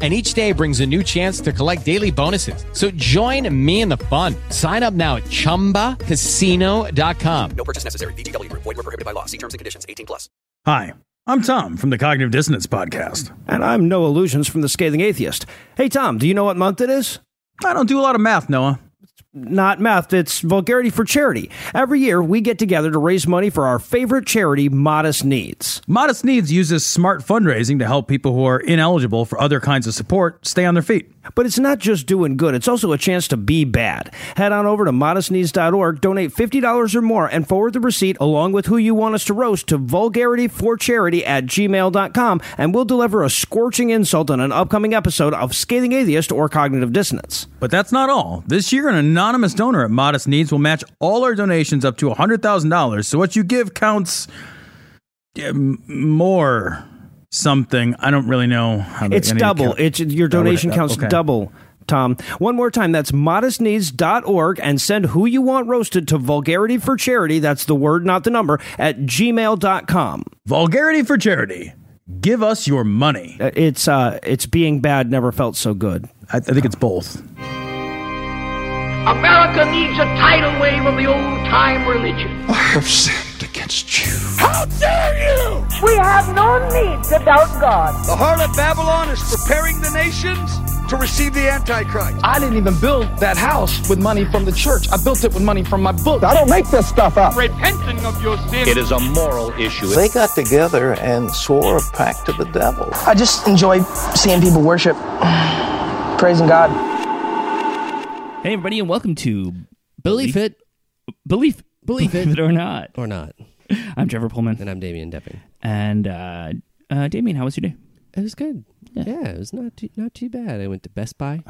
and each day brings a new chance to collect daily bonuses. So join me in the fun. Sign up now at ChumbaCasino.com. No purchase necessary. VGW Group. Void were prohibited by law. See terms and conditions. 18 plus. Hi, I'm Tom from the Cognitive Dissonance Podcast. And I'm Noah Lugeons from the Scathing Atheist. Hey, Tom, do you know what month it is? I don't do a lot of math, Noah. Not math, it's Vulgarity for Charity. Every year, we get together to raise money for our favorite charity, Modest Needs. Modest Needs uses smart fundraising to help people who are ineligible for other kinds of support stay on their feet. But it's not just doing good, it's also a chance to be bad. Head on over to modestneeds.org, donate $50 or more, and forward the receipt along with who you want us to roast to vulgarityforcharity at gmail.com, and we'll deliver a scorching insult on an upcoming episode of Scathing Atheist or Cognitive Dissonance. But that's not all. This year, an anonymous donor at Modest Needs will match all our donations up to $100,000, so what you give counts more something. I don't really know how It's double. It's your donation counts okay. double. Tom, one more time. That's modestneeds.org and send who you want roasted to vulgarity for charity. That's the word, not the number, at gmail.com. Vulgarity for charity. Give us your money. Uh, It's uh, it's being bad never felt so good. I, I think it's both. America needs a tidal wave of the old time religion. I have sinned against you. How dare you! We have no need to doubt God. The heart of Babylon is preparing the nations to receive the Antichrist. I didn't even build that house with money from the church. I built it with money from my book. I don't make this stuff up. Repenting of your sin. It is a moral issue. They got together and swore a pact to the devil. I just enjoy seeing people worship, praising God. Hey, everybody, and welcome to Believe it. Belief, Believe it. or not. Or not. I'm Trevor Poelman, And I'm Damien Doepping. and uh, uh, Damien, how was your day? It was good. Yeah. Yeah. it was not too, not too bad. I went to Best Buy.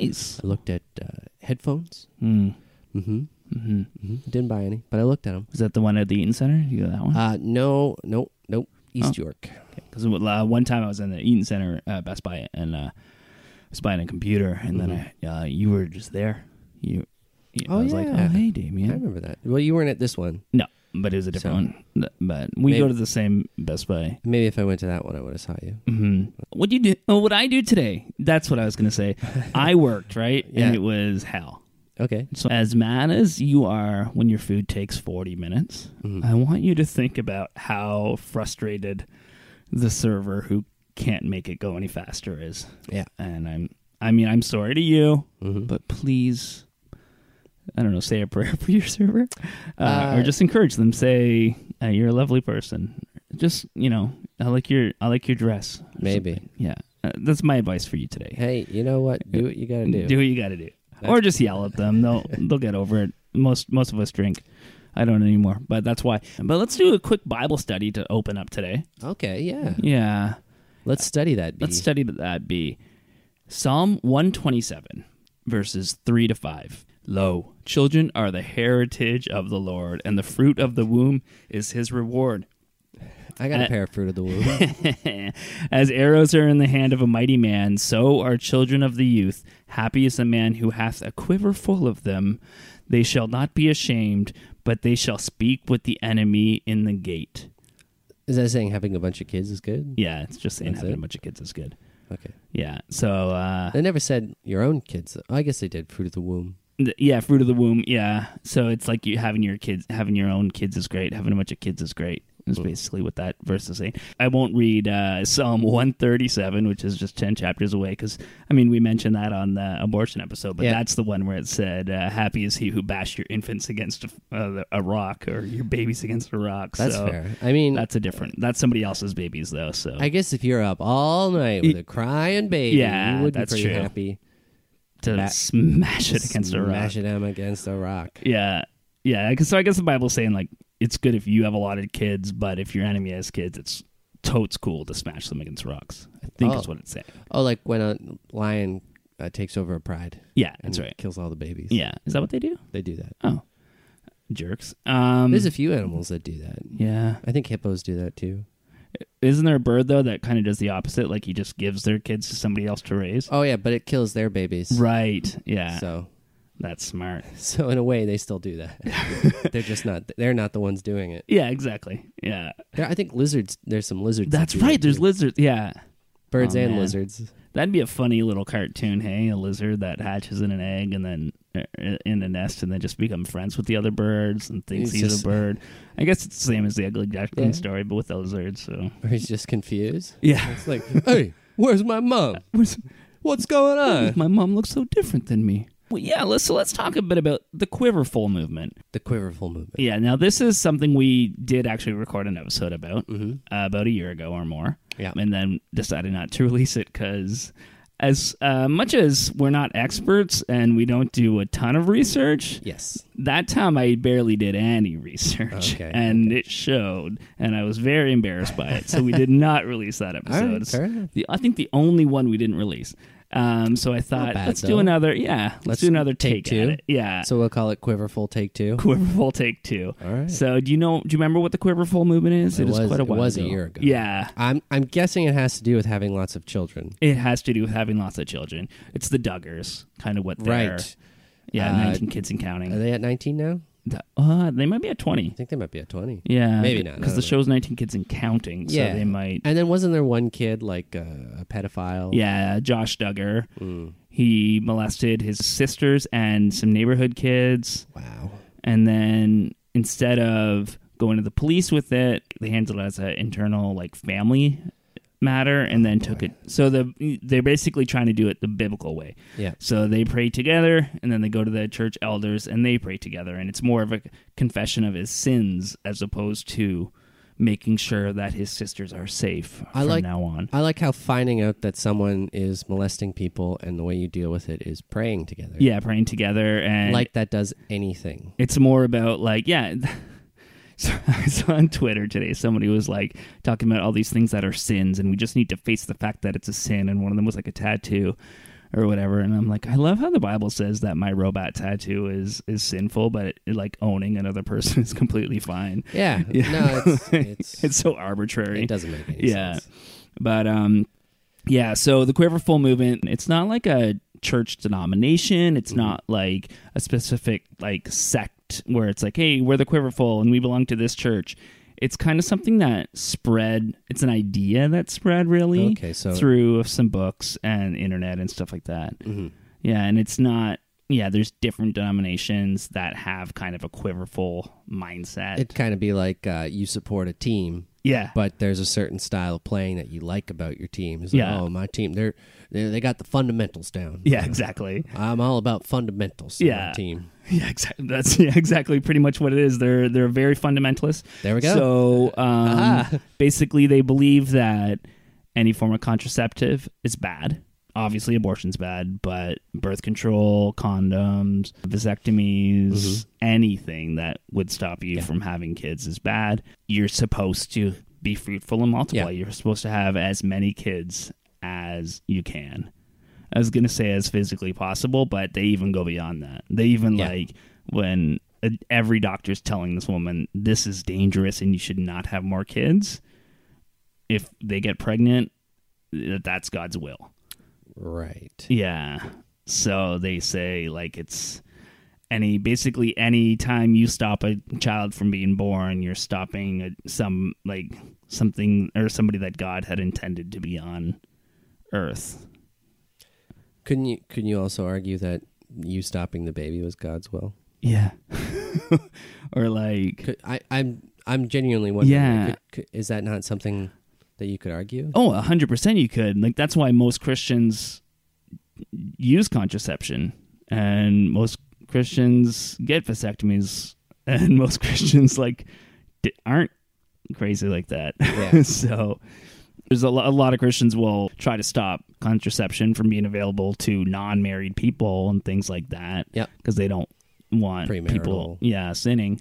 Nice. I looked at uh, headphones. Mm. Mm-hmm. Mm-hmm. mm-hmm. Didn't buy any, but I looked at them. Was that the one at the Eaton Center? You that one? Uh, no, no, nope. East Oh. York. Because uh, one time I was in the Eaton Center, uh, Best Buy, and uh, I was buying a computer, and then I, uh, you were just there. You, you Oh, I was like, yeah. oh, hey, Damien. I remember that. Well, you weren't at this one. No, but it was a different So- one. But we Maybe- go to the same Best Buy. Maybe if I went to that one, I would have saw you. Mm-hmm. What do you do? Oh, what I do today? That's what I was going to say. I worked right, Yeah. and it was hell. Okay. So as mad as you are when your food takes forty minutes, Mhm. I want you to think about how frustrated the server who can't make it go any faster is. Yeah. And I'm, I mean, I'm sorry to you, Mhm. but please, I don't know, say a prayer for your server, uh, Uh, or just encourage them. Say uh, you're a lovely person. Just you know, I like your, I like your dress. Maybe. something. Yeah. Uh, that's my advice for you today. Hey, you know what? Do what you got to do. Do what you got to do, That's- or just yell at them. They'll they'll get over it. Most most of us drink. I don't anymore, but that's why. But let's do a quick Bible study to open up today. Okay, yeah. Yeah, Let's study that. B. let's study that. Be Psalm one twenty seven, verses three to five. Lo, children are the heritage of the Lord, and the fruit of the womb is His reward. I got Uh, a pair of fruit of the womb. As arrows are in the hand of a mighty man, so are children of the youth. Happy is the man who hath a quiver full of them. They shall not be ashamed, but they shall speak with the enemy in the gate. Is that saying having a bunch of kids is good? Yeah, it's just saying That's having it? a bunch of kids is good. Okay. Yeah, so uh, They never said your own kids. I guess they did. Fruit of the womb. Yeah, fruit of the womb. Yeah, so it's like you having your kids, having your own kids is great. Having a bunch of kids is great. Is basically what that verse is saying. I won't read uh, Psalm one thirty seven, which is just ten chapters away, because I mean we mentioned that on the abortion episode, but Yeah. that's the one where it said, uh, "Happy is he who bashed your infants against a, uh, a rock, or your babies against a rock." That's So fair. I mean, That's a different. That's somebody else's babies, though. So I guess if you're up all night with a crying baby, Yeah, you would that's be pretty true. happy. To Ba- smash it against a rock. Smash them against a rock. Yeah, yeah. Guess- So I guess the Bible's saying like it's good if you have a lot of kids, but if your enemy has kids, it's totes cool to smash them against rocks. I think is Oh. what it's saying. Oh, like when a lion uh, takes over a pride. Yeah, and that's right. Kills all the babies. Yeah, is that what they do? They do that. Oh, jerks. Um, There's a few animals that do that. yeah. I think hippos do that too. Isn't there a bird though that kind of does the opposite? Like he just gives their kids to somebody else to raise. Oh yeah, but it kills their babies. Right. Yeah. So That's smart. so in a way they still do that. they're just not they're not the ones doing it. Yeah. Exactly. Yeah. There, I think lizards there's some lizards. That's right. There's too. lizards. Yeah. birds Oh, and man. lizards. That'd be a funny little cartoon, hey? A lizard that hatches in an egg and then in a nest and then just become friends with the other birds and thinks He's he's, just- a bird. I guess it's the same as the ugly duckling Yeah. story, but with the lizards. So Or he's just confused. yeah, It's like, hey, where's my mom? What's going on? my mom looks so different than me. Well, yeah, let's so let's talk a bit about the Quiverfull movement. The quiverfull movement. Yeah, now this is something we did actually record an episode about Mhm. uh, about a year ago or more. Yeah. and then decided not to release it because as uh, much as we're not experts and we don't do a ton of research, Yes. that time I barely did any research, Okay, and it showed, and I was very embarrassed by it. So we did not release that episode. right, fair enough. the, I think the only one we didn't release. Um, so I thought bad, let's though. do another. Yeah, let's, Let's do another take take, two? it. Yeah, So we'll call it quiverfull take two. Quiverfull take two. All right. So do you know? Do you remember what the Quiverfull movement is? It is was- quite a it while was a ago. year ago. Yeah, I'm I'm guessing it has to do with having lots of children. it has to do with having lots of children. It's the Duggars, kind of what they're. Right. Yeah, Uh, 19 kids and counting. Are they at 19 now? Uh, they might be at 20. I think they might be at 20. Yeah, Maybe not, because the know. show's 19 kids and counting. So Yeah. they might. And then wasn't there one kid like uh, a pedophile? Yeah, Josh Duggar. Mm. He molested his sisters and some neighborhood kids. Wow. And then instead of going to the police with it, they handled it as an internal like family matter and then took it. So the they're basically trying to do it the biblical way. Yeah. So they pray together and then they go to the church elders and they pray together and it's more of a confession of his sins as opposed to making sure that his sisters are safe I from like now on. I like how finding out that someone is molesting people and the way you deal with it is praying together. Yeah, praying together and Like that does anything. it's more about like yeah so i saw on twitter today somebody was like talking about all these things that are sins and we just need to face the fact that it's a sin and one of them was like a tattoo or whatever and i'm like i love how the bible says that my robot tattoo is is sinful but it, like owning another person is completely fine Yeah. No, it's it's, it's so arbitrary it doesn't make any sense. yeah sense. but um yeah so the quiverfull movement it's not like a church denomination it's not like a specific like sect where it's like hey we're the quiverfull and we belong to this church. It's kind of something that spread it's an idea that spread really Okay, so- through some books and internet and stuff like that. Mhm. yeah and it's not yeah there's different denominations that have kind of a quiverfull mindset. It'd kind of be like uh, you support a team, yeah but there's a certain style of playing that you like about your team. It's like, Yeah. oh, my team, they're, they they got the fundamentals down. yeah exactly I'm all about fundamentals. Yeah. team. Yeah, exactly. That's yeah, exactly pretty much what it is. They're they're very fundamentalist. There we go. So um, basically, they believe that any form of contraceptive is bad. Obviously, abortion's bad, but birth control, condoms, vasectomies, Mm-hmm. anything that would stop you from having kids is bad. You're supposed to be fruitful and multiply. Yeah. You're supposed to have as many kids as you can. I was gonna say as physically possible, but they even go beyond that. They even Yeah. like when every doctor's telling this woman this is dangerous and you should not have more kids. If they get pregnant, th- that's God's will. Right. Yeah. So they say like it's any basically any time you stop a child from being born, you're stopping a, some like something or somebody that God had intended to be on earth. Couldn't you? Couldn't you also argue that you stopping the baby was God's will? Yeah. or like Could, I, I'm I'm genuinely wondering. Yeah. could- could- is that not something that you could argue? Oh, a hundred percent you could. Like that's why most Christians use contraception, and most Christians get vasectomies, and most Christians like aren't crazy like that. Yeah. so there's a, lo- a lot of Christians will try to stop contraception from being available to non-married people and things like that. Yep. because they don't want people, yeah, sinning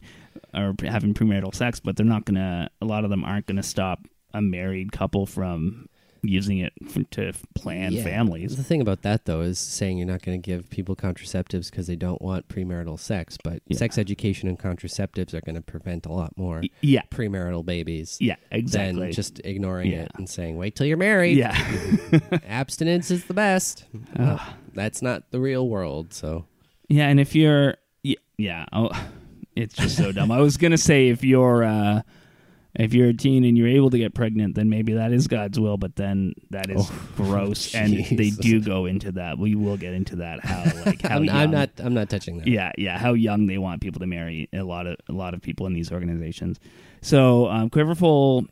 or having premarital sex, but they're not gonna. A lot of them aren't gonna stop a married couple from using it to plan Yeah. families. The thing about that, though, is saying you're not going to give people contraceptives because they don't want premarital sex, but Yeah. sex education and contraceptives are going to prevent a lot more yeah. premarital babies. Yeah, exactly. Than just ignoring Yeah. it and saying, wait till you're married. Yeah. Abstinence is the best. That's not the real world, so. Yeah, and if you're yeah, yeah oh, it's just so dumb. I was gonna say if you're uh, if you're a teen and you're able to get pregnant, then maybe that is God's will. But then that is Oh, gross, and they do go into that. We will get into that. How like how I'm, young, I'm not. I'm not touching that. Yeah, yeah. How young they want people to marry. A lot of a lot of people in these organizations. So um, quiverfull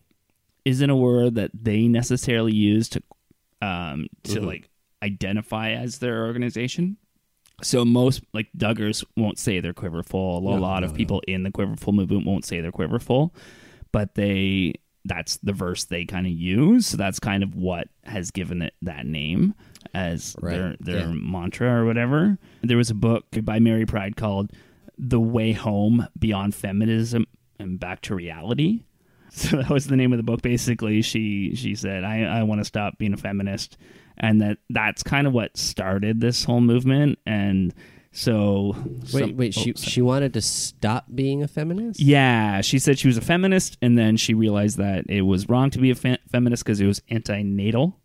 isn't a word that they necessarily use to um, to Mhm. like identify as their organization. So most like Duggars won't say they're quiverfull. A No, lot no, of no. people in the quiverfull movement won't say they're quiverfull, but they that's the verse they kind of use. So that's kind of what has given it that name as Right, their their yeah. mantra or whatever. There was a book by Mary Pride called "The Way Home: Beyond Feminism and Back to Reality." So that was the name of the book. Basically, she she said, "I I want to stop being a feminist," and that that's kind of what started this whole movement. And so, Wait, some- wait. oh, She sorry. she wanted to stop being a feminist. Yeah, she said she was a feminist, and then she realized that it was wrong to be a fe- feminist because it was anti-natal.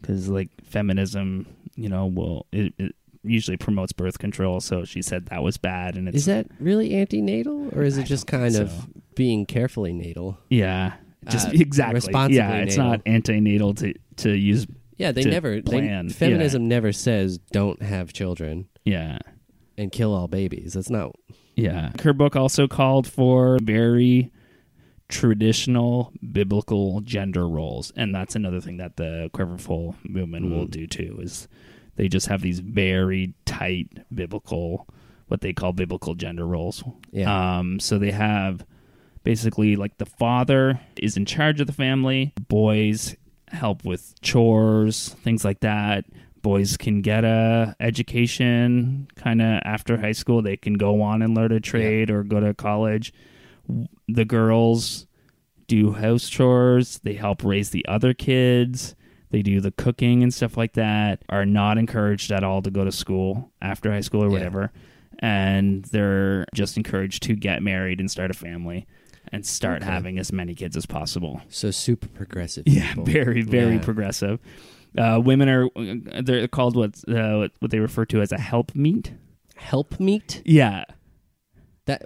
Because like feminism, you know, will it, it usually promotes birth control. So she said that was bad, and it's Is that really antenatal, or is it just kind of so. being carefully natal? yeah, just Uh, exactly yeah. It's natal. not anti-natal to to use. Yeah, they never. plan. They, feminism never says don't have children Yeah. and kill all babies. That's not. Yeah. Her book also called for very traditional biblical gender roles. And that's another thing that the Quiverfull movement will Mm. do too is they just have these very tight biblical what they call biblical gender roles. Yeah. Um so they have basically like the father is in charge of the family, boys help with chores, things like that. Boys can get a education kind of after high school. They can go on and learn a trade or go to college. The girls do house chores. They help raise the other kids. They do the cooking and stuff like that. Are not encouraged at all to go to school after high school or Yeah. whatever. And they're just encouraged to get married and start a family and start Okay. having as many kids as possible. So super progressive. Yeah, people. very, very Yeah. progressive. Uh, women are they're called what uh, what they refer to as a help meet. Help meet Yeah, that,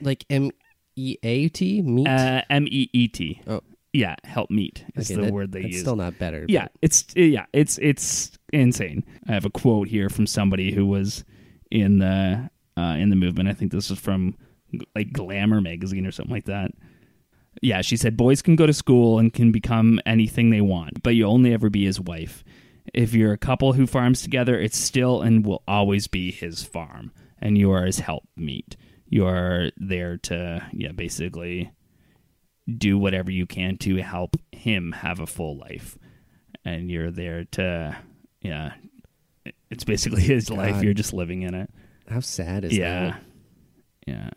like M E A T meet. uh, M E E T. Oh. yeah, help meet is Okay, the that- word they that's use. Still not better. yeah, but- it's yeah, it's it's insane. I have a quote here from somebody who was in the uh, in the movement. I think this is from like Glamour magazine or something like that. Yeah, she said boys can go to school and can become anything they want, but you'll only ever be his wife. If you're a couple who farms together, it's still and will always be his farm, and you are his helpmeet. You are there to yeah, basically do whatever you can to help him have a full life and you're there to yeah it's basically his life you're just living in it How sad is yeah that? yeah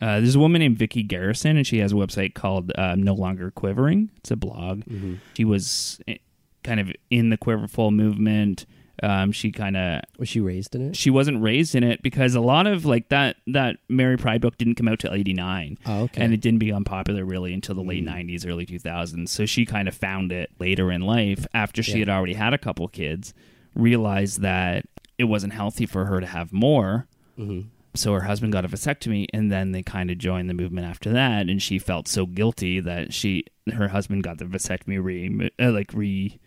uh, there's a woman named Vyckie Garrison, and she has a website called uh, No Longer Quivering. It's a blog. Mm-hmm. She was eh, kind of in the Quiverfull movement. Um, she kind of Was she raised in it? she wasn't raised in it because a lot of like that that Mary Pride book didn't come out till '89. Oh, okay. and it didn't become popular really until the late 90s early 2000s so she kind of found it later in life after she Yeah. had already had a couple kids realized that it wasn't healthy for her to have more Mhm. So her husband got a vasectomy and then they kind of joined the movement after that and she felt so guilty that she her husband got the vasectomy re uh, like re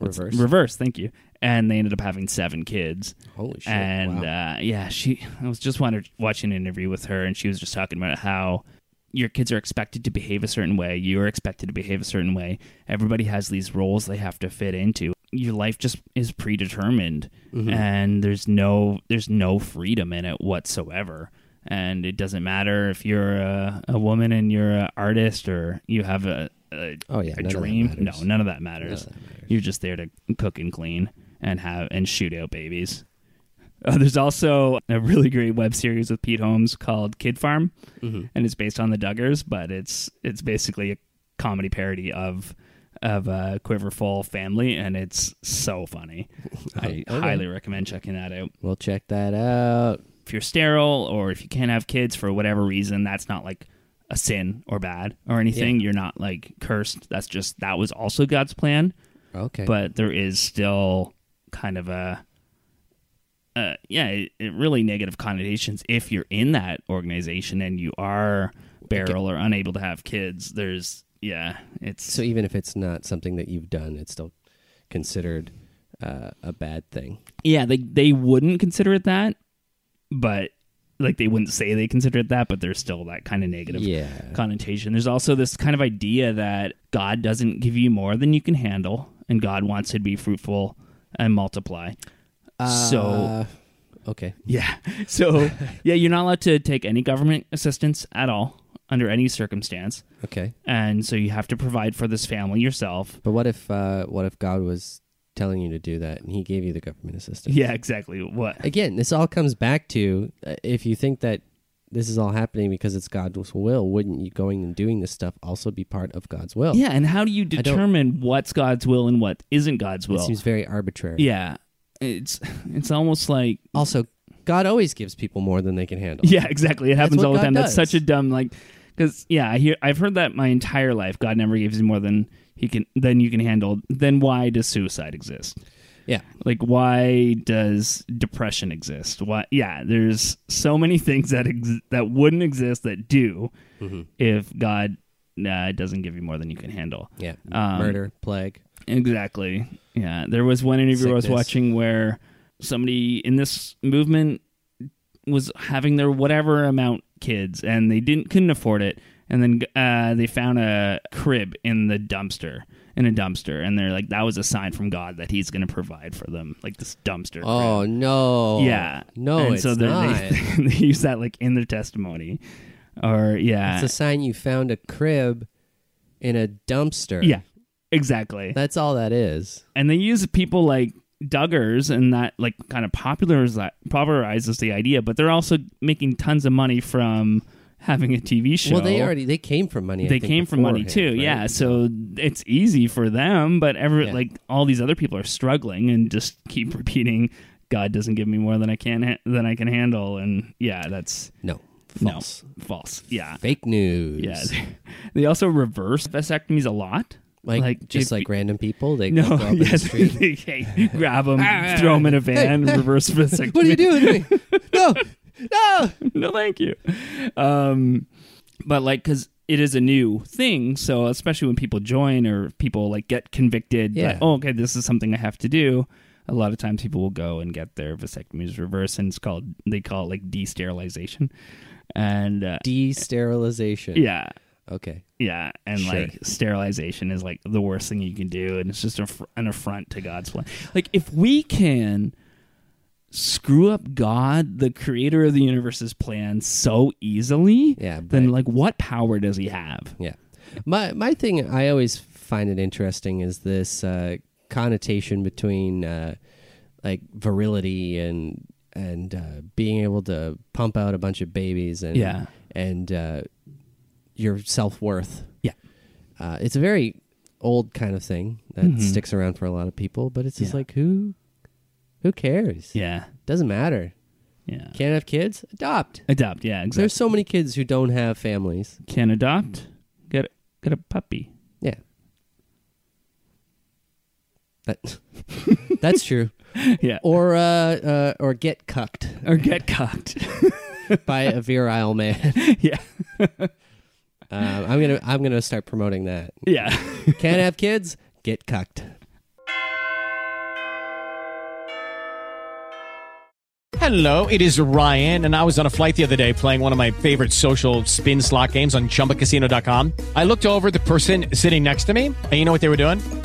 Reverse. reverse thank you and they ended up having seven kids Holy shit! and wow. uh, yeah, she. I was just watching an interview with her, and she was just talking about how your kids are expected to behave a certain way. You are expected to behave a certain way. Everybody has these roles they have to fit into. Your life just is predetermined, Mm-hmm. and there's no there's no freedom in it whatsoever. And it doesn't matter if you're a, a woman and you're an artist or you have a, a, Oh, yeah, a none of that dream. No, none of that matters. that matters. You're just there to cook and clean and have and shoot out babies. Uh, there's also a really great web series with Pete Holmes called Kid Farm, Mm-hmm. and it's based on the Duggars, but it's it's basically a comedy parody of of uh, Quiverfull family, and it's so funny. I Okay. highly recommend checking that out. We'll check that out. If you're sterile or if you can't have kids for whatever reason, that's not like a sin or bad or anything. You're not like cursed. That's just that was also God's plan. Okay. But there is still kind of a uh, yeah, it, it really negative connotations if you're in that organization and you are barrel or unable to have kids. There's yeah, it's so even if it's not something that you've done, it's still considered uh, a bad thing. yeah, they they wouldn't consider it that, but like they wouldn't say they consider it that, but there's still that kind of negative Yeah. connotation. There's also this kind of idea that God doesn't give you more than you can handle, and God wants you to be fruitful and multiply. so Uh, okay. yeah, so yeah, you're not allowed to take any government assistance at all under any circumstance, Okay. and so you have to provide for this family yourself. But what if uh, what if God was telling you to do that and He gave you the government assistance? Yeah, exactly. What? Again, this all comes back to uh, if you think that this is all happening because it's God's will, wouldn't you going and doing this stuff also be part of God's will? Yeah, and how do you determine what's God's will and what isn't God's will? It seems very arbitrary. Yeah, it's it's almost like Also, God always gives people more than they can handle. yeah, exactly. It happens all the God time. That's such a dumb like because yeah, I hear I've heard that my entire life. God never gives you more than he can than you can handle. Then why does suicide exist? Yeah. Like why does depression exist? Why? Yeah, there's so many things that ex- that wouldn't exist that do Mm-hmm. if God uh, doesn't give you more than you can handle. Yeah. Um, Murder, plague. Exactly. Yeah. There was one interview I was watching where somebody in this movement was having their whatever amount kids and they didn't couldn't afford it and then uh, they found a crib in the dumpster in a dumpster and they're like that was a sign from God that he's going to provide for them like this dumpster Oh crib. no! yeah no, and it's so they they use that like in their testimony or yeah It's a sign you found a crib in a dumpster. yeah exactly That's all that is. and they use people like Duggars and that like kind of popularizes that popularizes the idea, but they're also making tons of money from having a TV show. Well, they already they came from money. I they think, came from money too, beforehand, yeah. So it's easy for them, but every Yeah. like all these other people are struggling and just keep repeating, "God doesn't give me more than I can ha- than I can handle," and yeah, that's no false, no, false, yeah, fake news. yeah. They also reverse vasectomies a lot. Like, just if like random people. They no, go up in the yes, street. they hey, grab them, throw them in a van, reverse vasectomy. what are you doing to me? No, no. no, thank you. Um, but like, because it is a new thing, so especially when people join or people like get convicted, Yeah. that, oh, okay, this is something I have to do. A lot of times, people will go and get their vasectomies reversed, and it's called they call it like de-sterilization, and uh, De-sterilization. yeah, Okay. Yeah, and Sure. like sterilization is like the worst thing you can do, and it's just a an affront to God's plan. Like if we can screw up God, the creator of the universe's plan, so easily, Yeah, then like what power does he have? Yeah. My my thing I always find it interesting is this uh, connotation between uh, like virility and and uh, being able to pump out a bunch of babies and Yeah. and uh, your self worth. Yeah. Uh, it's a very old kind of thing that Mhm. sticks around for a lot of people, but it's just Yeah. like who who cares? Yeah, Doesn't matter. yeah. Can't have kids? Adopt. Adopt, yeah, exactly. There's so many kids who don't have families. Can adopt, get get a puppy. Yeah. That that's true. yeah, Or uh, uh or get cucked or get cocked. by a virile man. yeah, Um, I'm gonna I'm gonna start promoting that. yeah. Can't have kids? Get cucked. Hello, it is Ryan, and I was on a flight the other day playing one of my favorite social spin slot games on chumbacasino.com. I looked over at the person sitting next to me, and you know what they were doing?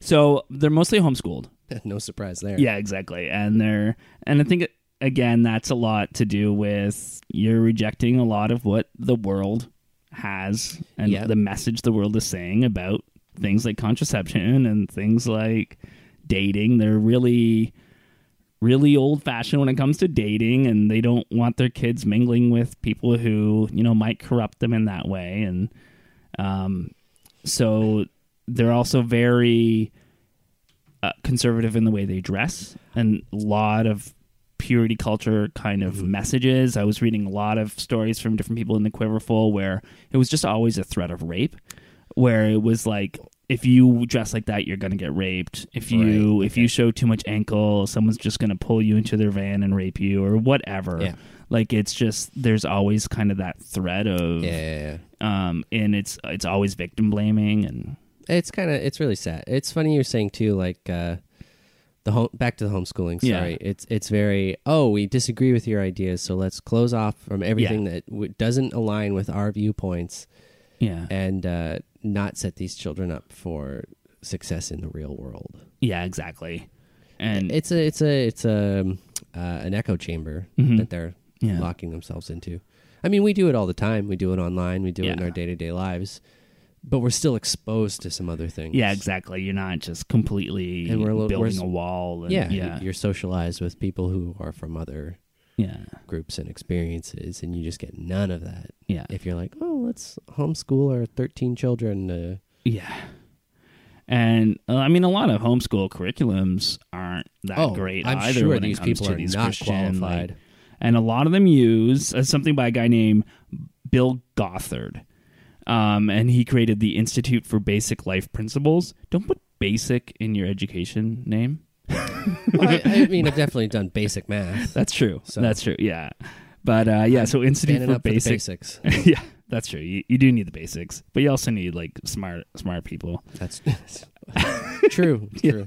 So they're mostly homeschooled. no surprise there. Yeah, exactly. And they're and I think again that's a lot to do with you're rejecting a lot of what the world has and Yeah. the message the world is saying about things like contraception and things like dating. They're really really old fashioned when it comes to dating and they don't want their kids mingling with people who, you know, might corrupt them in that way and um so they're also very uh, conservative in the way they dress and a lot of purity culture kind of messages. I was reading a lot of stories from different people in the Quiverfull where it was just always a threat of rape, where it was like if you dress like that, you're gonna get raped. If you Right, if you show too much ankle, someone's just gonna pull you into their van and rape you or whatever. Yeah. Like it's just there's always kind of that threat of Yeah, yeah, yeah. um and it's it's always victim blaming and It's kind of it's really sad. It's funny you're saying too, like uh, the home back to the homeschooling. Yeah. Sorry, it's it's very oh we disagree with your ideas, so let's close off from everything that w- doesn't align with our viewpoints, yeah. and uh, not set these children up for success in the real world. Yeah, exactly. And It's a it's a it's a um, uh, an echo chamber Mhm. that they're Yeah. locking themselves into. I mean, we do it all the time. We do it online. We do it in our day to day lives, but we're still exposed to some other things. Yeah, exactly. You're not just completely And we're a little- building we're- a wall. And, yeah, yeah, You're socialized with people who are from other yeah, groups and experiences, and you just get none of that. yeah, If you're like, oh, let's homeschool our 13 children. Uh, yeah. And uh, I mean, a lot of homeschool curriculums aren't that Oh, great I'm either. sure when these it comes people to are these not Christian, qualified. like- and a lot of them use uh, something by a guy named Bill Gothard, um, and he created the Institute for Basic Life Principles. Don't put basic in your education name. well, I, I mean, I've definitely done basic math. That's true. So- That's true. Yeah. But uh, yeah, so Institute for up for Basic basics. yeah, that's true. You, you do need the basics, but you also need like smart smart people. That's true. True.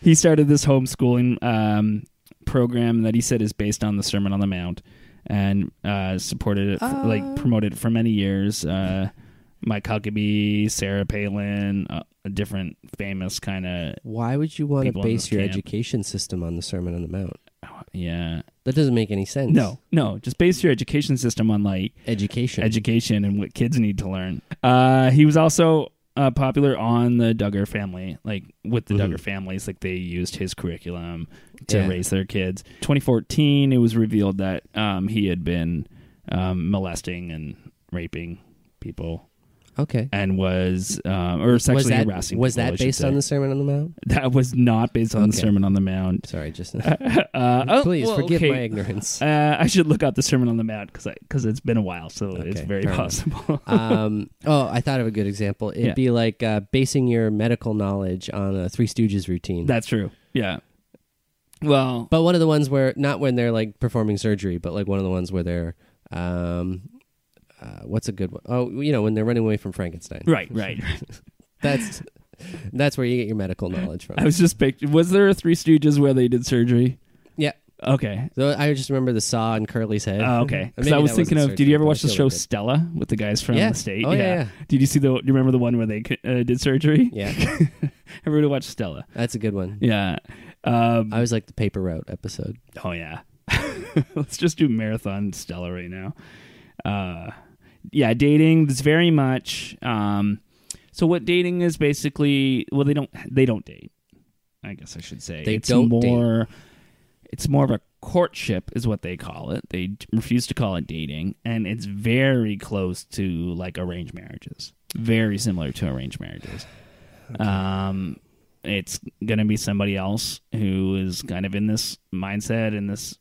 He started this homeschooling um, program that he said is based on the Sermon on the Mount, and uh, supported it, f- like promoted it for many years. Uh, Mike Huckabee, Sarah Palin, uh, a different famous kind of Why would you want to base your camp. education system on the Sermon on the Mount? yeah. That doesn't make any sense. No, no, just base your education system on like Education. education and what kids need to learn. Uh, he was also uh, popular on the Duggar family, like with the Duggar families, like they used his curriculum to Yeah. raise their kids. 2014, it was revealed that um, he had been um, molesting and raping people okay. and was um, or sexually was that, harassing. was people, that based on the Sermon on the Mount? That was not based on the Sermon on the Mount. Sorry, just Uh, oh, please well, forgive okay. my ignorance. Uh, I should look up the Sermon on the Mount because because it's been a while, so it's very possible. um, oh, I thought of a good example. It'd Yeah. be like uh, basing your medical knowledge on a Three Stooges routine. That's true. Yeah. Well, but one of the ones where not when they're like performing surgery, but like one of the ones where they're um, uh, what's a good one? Oh, you know when they're running away from Frankenstein. right, right. That's that's where you get your medical knowledge from. I was just picturing. Was there a Three Stooges where they did surgery? yeah. Okay. So I just remember the saw in Curly's head. Oh, okay. Because I was thinking of. Did you ever watch the show like. Stella with the guys from Yeah. the state? Oh, yeah, yeah. Did you see the? Do you remember the one where they uh, did surgery? Yeah, Everybody watched Stella. that's a good one. Yeah. Um, I was like the paper route episode. oh yeah. Let's just do marathon Stella right now. Uh, yeah, dating is very much. Um, so what dating is basically? Well, they don't. They don't date. I guess I should say They it's don't date. more. It's more of a courtship, is what they call it. They refuse to call it dating, and it's very close to like arranged marriages. Very similar to arranged marriages. Um, it's gonna be somebody else who is kind of in this mindset in this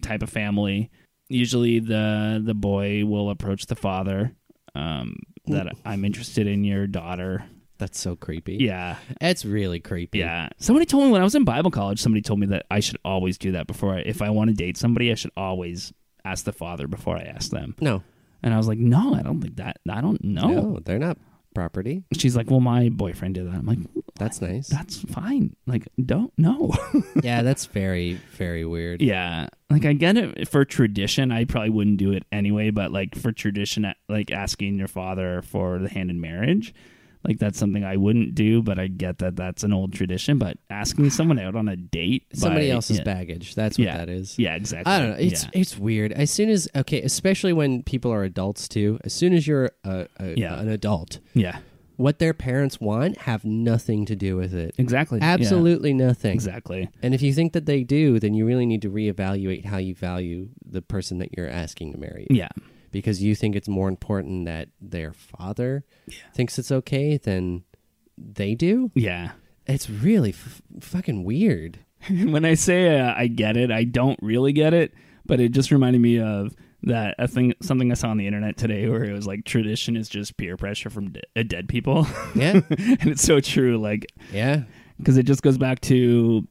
type of family. Usually, the the boy will approach the father um, that I'm interested in your daughter. That's so creepy. Yeah, It's really creepy. yeah. Somebody told me when I was in Bible college, somebody told me that I should always do that before I, if I want to date somebody, I should always ask the father before I ask them. No. And I was like, no, I don't think that. I don't know. No, they're not property. She's like, well, my boyfriend did that. I'm like, That's nice. that's fine. Like, don't no. yeah, that's very, very weird. yeah, like I get it for tradition. I probably wouldn't do it anyway, but like for tradition, like asking your father for the hand in marriage, Like that's something I wouldn't do, but I get that that's an old tradition. But asking someone out on a date, Somebody by- else's yeah. baggage. That's what Yeah. that is. Yeah, exactly. I don't know. It's Yeah. it's weird. As soon as okay, especially when people are adults too. As soon as you're a, a, Yeah. an adult, Yeah, what their parents want have nothing to do with it. exactly. Yeah. Absolutely nothing. Exactly. And if you think that they do, then you really need to reevaluate how you value the person that you're asking to marry you. Yeah. Because you think it's more important that their father thinks it's okay than they do. Yeah. It's really f- fucking weird. when I say uh, I get it, I don't really get it, but it just reminded me of that a thing, something I saw on the internet today, where it was like tradition is just peer pressure from de- uh, dead people. Yeah. and it's so true. Like, Yeah. because it just goes back to,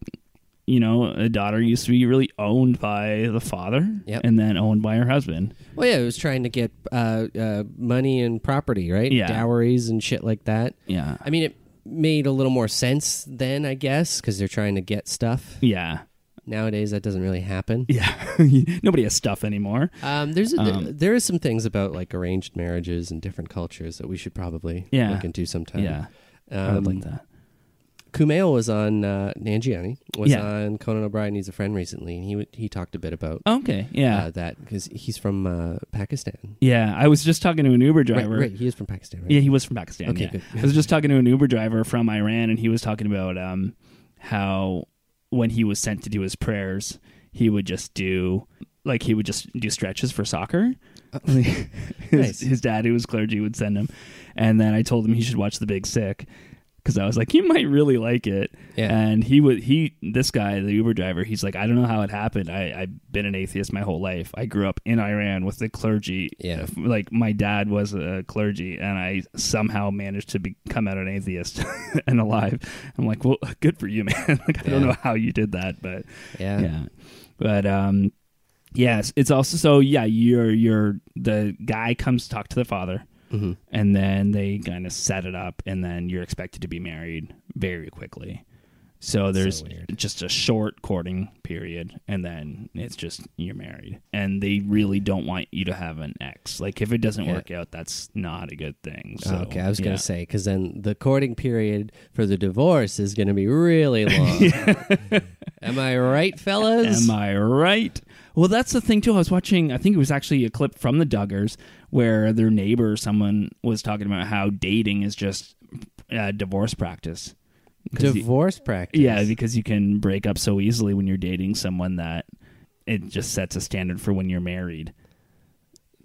you know, a daughter used to be really owned by the father, Yep. and then owned by her husband. Well, yeah, it was trying to get uh, uh, money and property, right? Yeah. Dowries and shit like that. Yeah. I mean, it made a little more sense then, I guess, because they're trying to get stuff. Yeah. Nowadays, that doesn't really happen. Yeah. Nobody has stuff anymore. Um, there's a, Um, there is some things about like arranged marriages and different cultures that we should probably Yeah. look into sometime. Yeah. um, I would like that. Kumail was on uh, Nanjiani was Yeah. on Conan O'Brien Needs a Friend recently, and he he talked a bit about Okay. Yeah. uh, that because he's from uh, Pakistan. yeah. I was just talking to an Uber Right, driver. right, he is from Pakistan, right? Yeah, he was from Pakistan. Okay, yeah. good. I was just talking to an Uber driver from Iran, and he was talking about um, how when he was sent to do his prayers, he would just do like he would just do stretches for soccer. his, Nice. his dad, who was clergy, would send him, and then I told him he should watch The Big Sick because I was like, you might really like it. Yeah. And he would he this guy, the Uber driver, he's like, I don't know how it happened. I I've been an atheist my whole life. I grew up in Iran with the clergy. Yeah. Like my dad was a clergy, and I somehow managed to become out an atheist and alive. I'm like, well, good for you, man. like I don't know how you did that, but Yeah. yeah. But um, yes, it's also so yeah. You're you're the guy comes to talk to the father, Mhm. and then they kind of set it up, and then you're expected to be married very quickly. So there's weird. just a short courting period, and then it's just you're married, and they really don't want you to have an ex. Like if it doesn't Yeah. work out, that's not a good thing. So, okay, I was yeah. gonna say because then the courting period for the divorce is gonna be really long. Am I right, fellas? Am I right? Well, that's the thing too. I was watching. I think it was actually a clip from the Duggars where their neighbor, someone was talking about how dating is just uh, divorce practice. 'Cause you- Divorce practice. yeah, because you can break up so easily when you're dating someone that it just sets a standard for when you're married.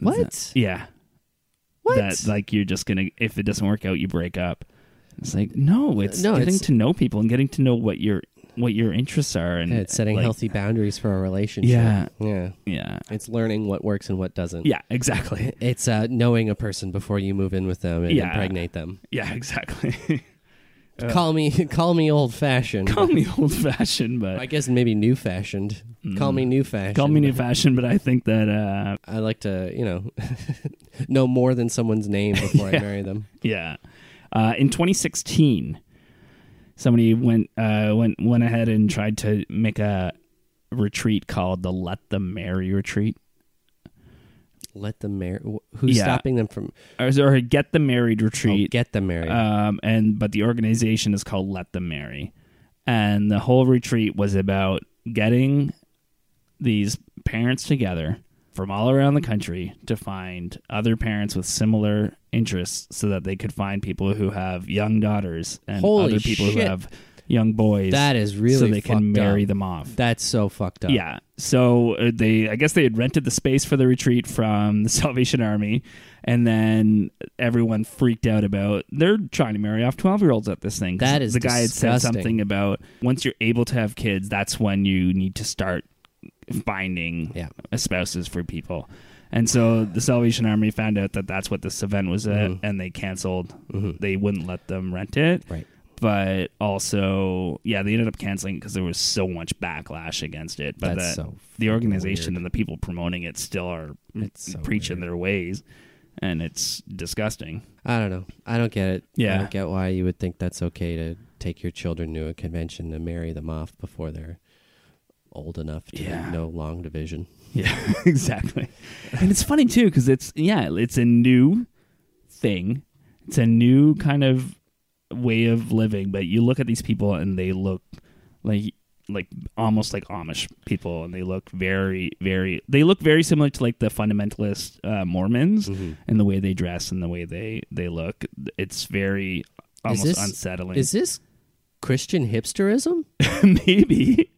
What? Yeah. What? That like you're just gonna if it doesn't work out, you break up. It's like no, it's No, getting it's- to know people and getting to know what your what your interests are and Yeah, it's setting like- healthy boundaries for a relationship. Yeah. yeah. Yeah. It's learning what works and what doesn't. Yeah, exactly. It's uh, knowing a person before you move in with them and Yeah. impregnate them. Yeah, exactly. call me, call me old fashioned. Call me old fashioned, but I guess maybe new fashioned. Call me new fashioned. call me new fashioned, but I think that uh I like to, you know, know more than someone's name before I marry them. yeah. Uh in 2016, somebody went uh went went ahead and tried to make a retreat called the Let Them Marry retreat. Let them marry. Who's Yeah. stopping them from Or, or get the married oh, retreat. get them married? um, and but the organization is called Let Them Marry, and the whole retreat was about getting these parents together from all around the country to find other parents with similar interests, so that they could find people who have young daughters and Holy other people who have young boys. that is really so they can marry up. them off. That's so fucked up. Yeah. So uh, they, I guess they had rented the space for the retreat from the Salvation Army, and then everyone freaked out about they're trying to marry off twelve year olds at this thing. That is the guy had said something about once you're able to have kids, that's when you need to start finding Yeah. spouses for people. And so the Salvation Army found out that that's what this event was at, Mhm. and they canceled. Mhm. They wouldn't let them rent it Right. but also yeah they ended up canceling because there was so much backlash against it but that so the organization weird. and the people promoting it still are It's so preaching weird. their ways and it's disgusting I don't know. I don't get it. Yeah. I don't get why you would think that's okay to take your children to a convention and marry them off before they're old enough to Yeah. know long division. yeah exactly and it's funny too because it's yeah it's a new thing it's a new kind of way of living. But you look at these people and they look like like almost like Amish people, and they look very, very. They look very similar to like the fundamentalist uh, Mormons Mm-hmm. in the way they dress and the way they they look. It's very almost is this, unsettling. Is this Christian hipsterism? maybe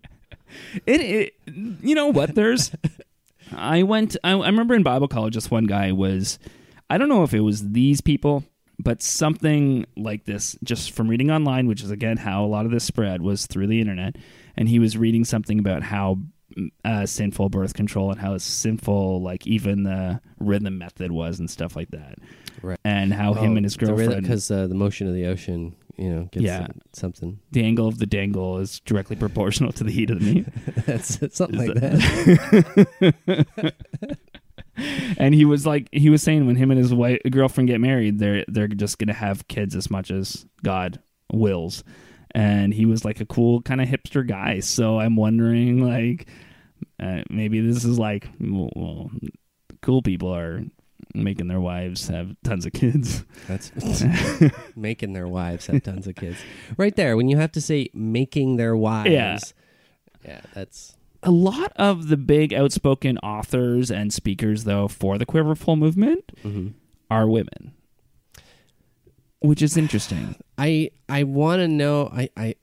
it, it you know what? There's i went I, I remember in bible college this one guy was i don't know if it was these people but something like this just from reading online which is again how a lot of this spread was through the internet. And he was reading something about how uh, sinful birth control and how sinful like even the rhythm method was and stuff like that. Right. and how him and his girlfriend because uh, the motion of the ocean, you know, gets Yeah. something. the angle of the dangle is directly proportional to the heat of the meat That's something Is like that. and he was like he was saying when him and his wife girlfriend get married they're they're just gonna have kids as much as god wills and he was like a cool kind of hipster guy so i'm wondering like uh, maybe this is like well cool people are making their wives have tons of kids That's making their wives have tons of kids. Right there, when you have to say making their wives. Yeah. Yeah, that's a lot of the big outspoken authors and speakers though for the quiverfull movement Mm-hmm. are women which is interesting I I want to know I I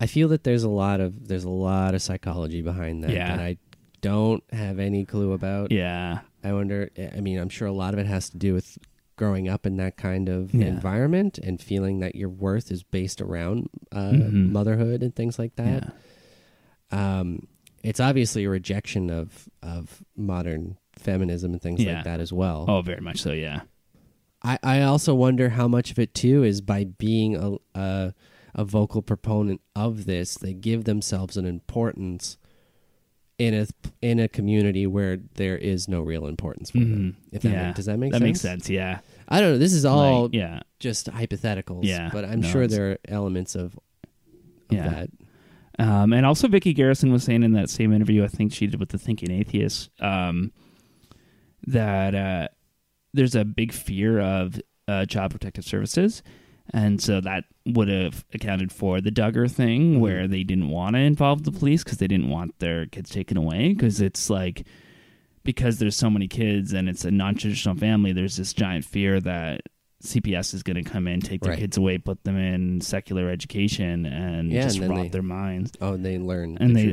I feel that there's a lot of there's a lot of psychology behind that Yeah. that I don't have any clue about. yeah I wonder I mean, I'm sure a lot of it has to do with growing up in that kind of Yeah. environment and feeling that your worth is based around uh, Mhm. motherhood and things like that. yeah um, it's obviously a rejection of of modern feminism and things Yeah. like that as well. Oh, very much so. Yeah. I, I also wonder how much of it too is by being a, a a vocal proponent of this, they give themselves an importance in a in a community where there is no real importance for them. If that Mm-hmm. yeah. make- does that make sense that sense? makes sense. Yeah. I don't know. This is all Like, yeah. just hypotheticals. Yeah. but I'm No, sure it's- there are elements of, of Yeah. that. Um, and also, Vyckie Garrison was saying in that same interview, I think she did with the Thinking Atheist, um, that uh, there's a big fear of uh, child protective services. And so that would have accounted for the Duggar thing mm-hmm. where they didn't want to involve the police because they didn't want their kids taken away. Because it's like, because there's so many kids and it's a non traditional family, there's this giant fear that CPS is going to come in, take their Right. kids away, put them in secular education, and Yeah, just and rot they- their minds. Oh, and they learn. And the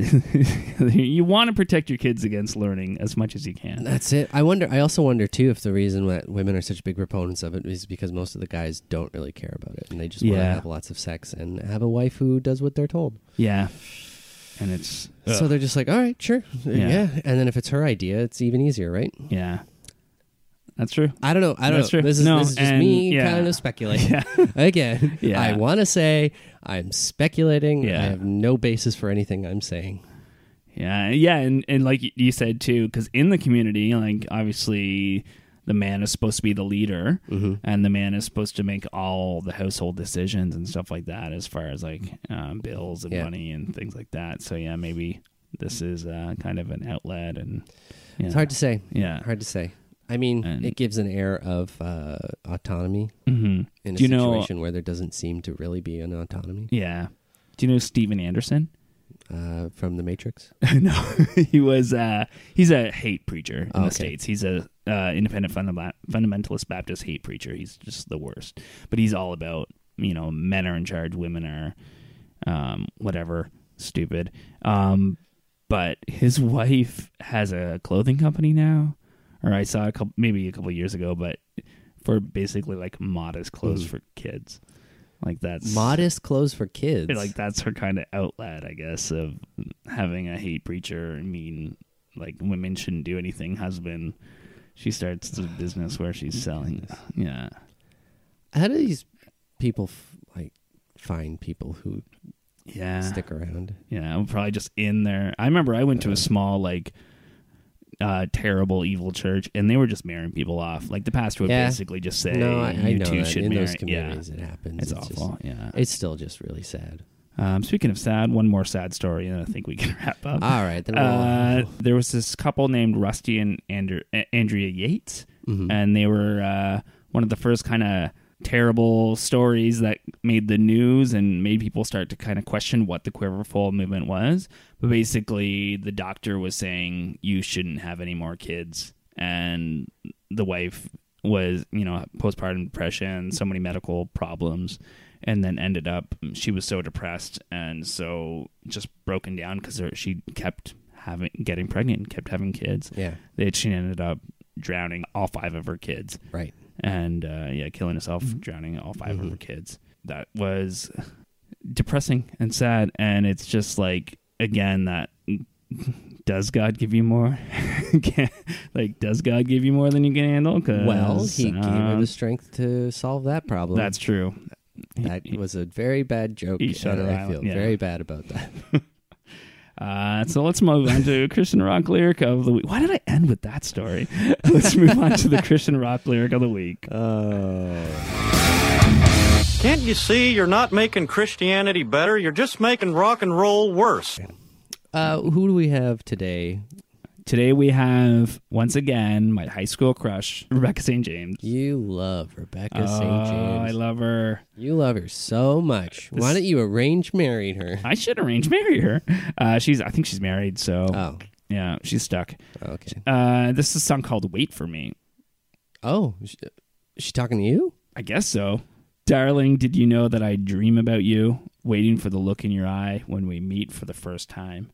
they, you want to protect your kids against learning as much as you can. That's it. I wonder. I also wonder too if the reason that women are such big proponents of it is because most of the guys don't really care about it, and they just want to have lots of sex and have a wife who does what they're told. Yeah, and it's So they're just like, all right, sure, yeah. Yeah. And then if it's her idea, it's even easier, right? yeah, that's true. I don't know. I don't That's know. true. This is, No, this is just and- me yeah. kind of speculating. Yeah. Again, Yeah. I want to say I'm speculating. Yeah. I have no basis for anything I'm saying. Yeah, yeah, and and like you said too, because in the community, like obviously the man is supposed to be the leader, Mm-hmm. and the man is supposed to make all the household decisions and stuff like that, as far as like um, bills and Yeah. money and things like that. So yeah, maybe this is uh, kind of an outlet, and yeah. It's hard to say. Yeah. hard to say. I mean, And- it gives an air of uh, autonomy hmm in a Do you know? situation where there doesn't seem to really be an autonomy. Yeah. Do you know Steven Anderson? uh, from the Matrix. no, he was. Uh, he's a hate preacher in Oh, the okay. states. He's a uh, independent funda- fundamentalist Baptist hate preacher. He's just the worst. But he's all about you know men are in charge, women are um, whatever stupid. Um, but his wife has a clothing company now, or I saw a couple maybe a couple years ago, but for basically like modest clothes Mhm. for kids. Like that's Modest clothes for kids. like that's her kind of outlet, I guess, of having a hate preacher. I mean, like women shouldn't do anything. Husband, she starts the business where she's selling. Yeah, How do these people f- like find people who yeah, stick around? yeah. I'm probably just in there. I remember I went to a small like. Uh, terrible evil church, and they were just marrying people off. Like the pastor would Yeah. basically just say, no, I, I "You know two that. should in marry." those communities yeah, it happens. it's, just- awful. yeah. it's still just really sad. Um, speaking of sad, one more sad story, and I think we can wrap up. All right, then we'll- Uh, there was this couple named Rusty and Andrew, Andrea Yates, Mhm. and they were uh, one of the first kind of terrible stories that made the news and made people start to kind of question what the Quiverfull movement was. But basically, the doctor was saying you shouldn't have any more kids, and the wife was, you know, postpartum depression, so many medical problems, and then ended up she was so depressed and so just broken down because she kept having getting pregnant and kept having kids. Yeah. that she ended up drowning all five of her kids. Right. And uh, yeah, killing herself, drowning all 5 Mm-hmm. of her kids. That was depressing and sad. And it's just like again that does God give you more? like, does God give you more than you can handle? 'Cause, Well, he gave her uh, the strength to solve that problem. That's true. That was a very bad joke, He and Shutter I feel yeah. very bad about that. Uh, so let's move on to Christian rock lyric of the week. Why did I end with that story? let's move on to the Christian rock lyric of the week. Oh. Can't you see you're not making Christianity better? You're just making rock and roll worse. Uh, who do we have today? Today we have once again my high school crush, Rebecca St. James. You love Rebecca St. James. Oh, I love her. You love her so much. This- Why don't you arrange marrying her? I should arrange marry her. Uh, she's, I think she's married, so Oh, yeah, she's stuck. okay. Uh, this is a song called "Wait for Me." Oh, is she, is she talking to you? I guess so. Darling, did you know that I dream about you, waiting for the look in your eye when we meet for the first time?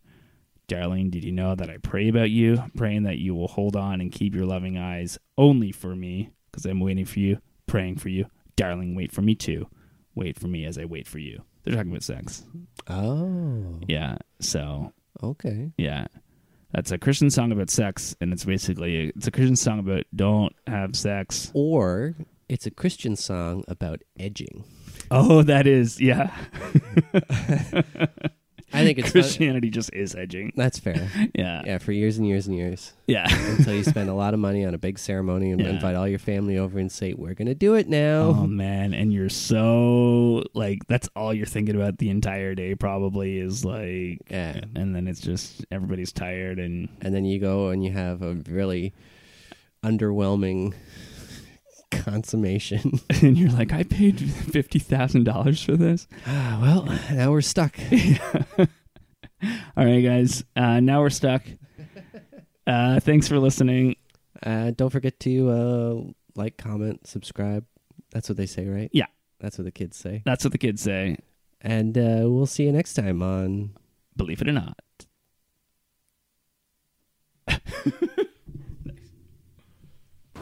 Darling, did you know that I pray about you, praying that you will hold on and keep your loving eyes only for me, because I'm waiting for you, praying for you. Darling, wait for me too. Wait for me as I wait for you. They're talking about sex. Oh, Yeah. So, okay. yeah. That's a Christian song about sex, and it's basically it's a Christian song about don't have sex. Or it's a Christian song about edging. Oh, that is yeah. I think it's Christianity just is edging. That's fair. Yeah. Yeah, for years and years and years. Yeah. Until you spend a lot of money on a big ceremony and Yeah. invite all your family over and say, We're going to do it now. Oh man, and you're so like that's all you're thinking about the entire day probably is like Yeah. and then it's just everybody's tired and and then you go and you have a really underwhelming consummation. and you're like I paid $50,000 for this. Ah, well, now we're stuck. All right guys, uh now we're stuck. Uh thanks for listening. Uh, don't forget to uh, like, comment, subscribe. That's what they say, right? Yeah. That's what the kids say. That's what the kids say. And uh, we'll see you next time on Belief It or Not.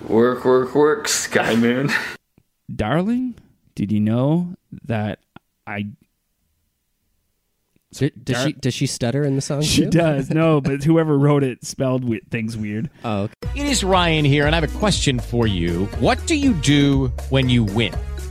Work, work, work, Sky Moon. Darling, did you know that I Does, does Dar- she does she stutter in the song? She too? does. No, but whoever wrote it spelled we- things weird. Oh, okay. It is Ryan here, and I have a question for you. What do you do when you win?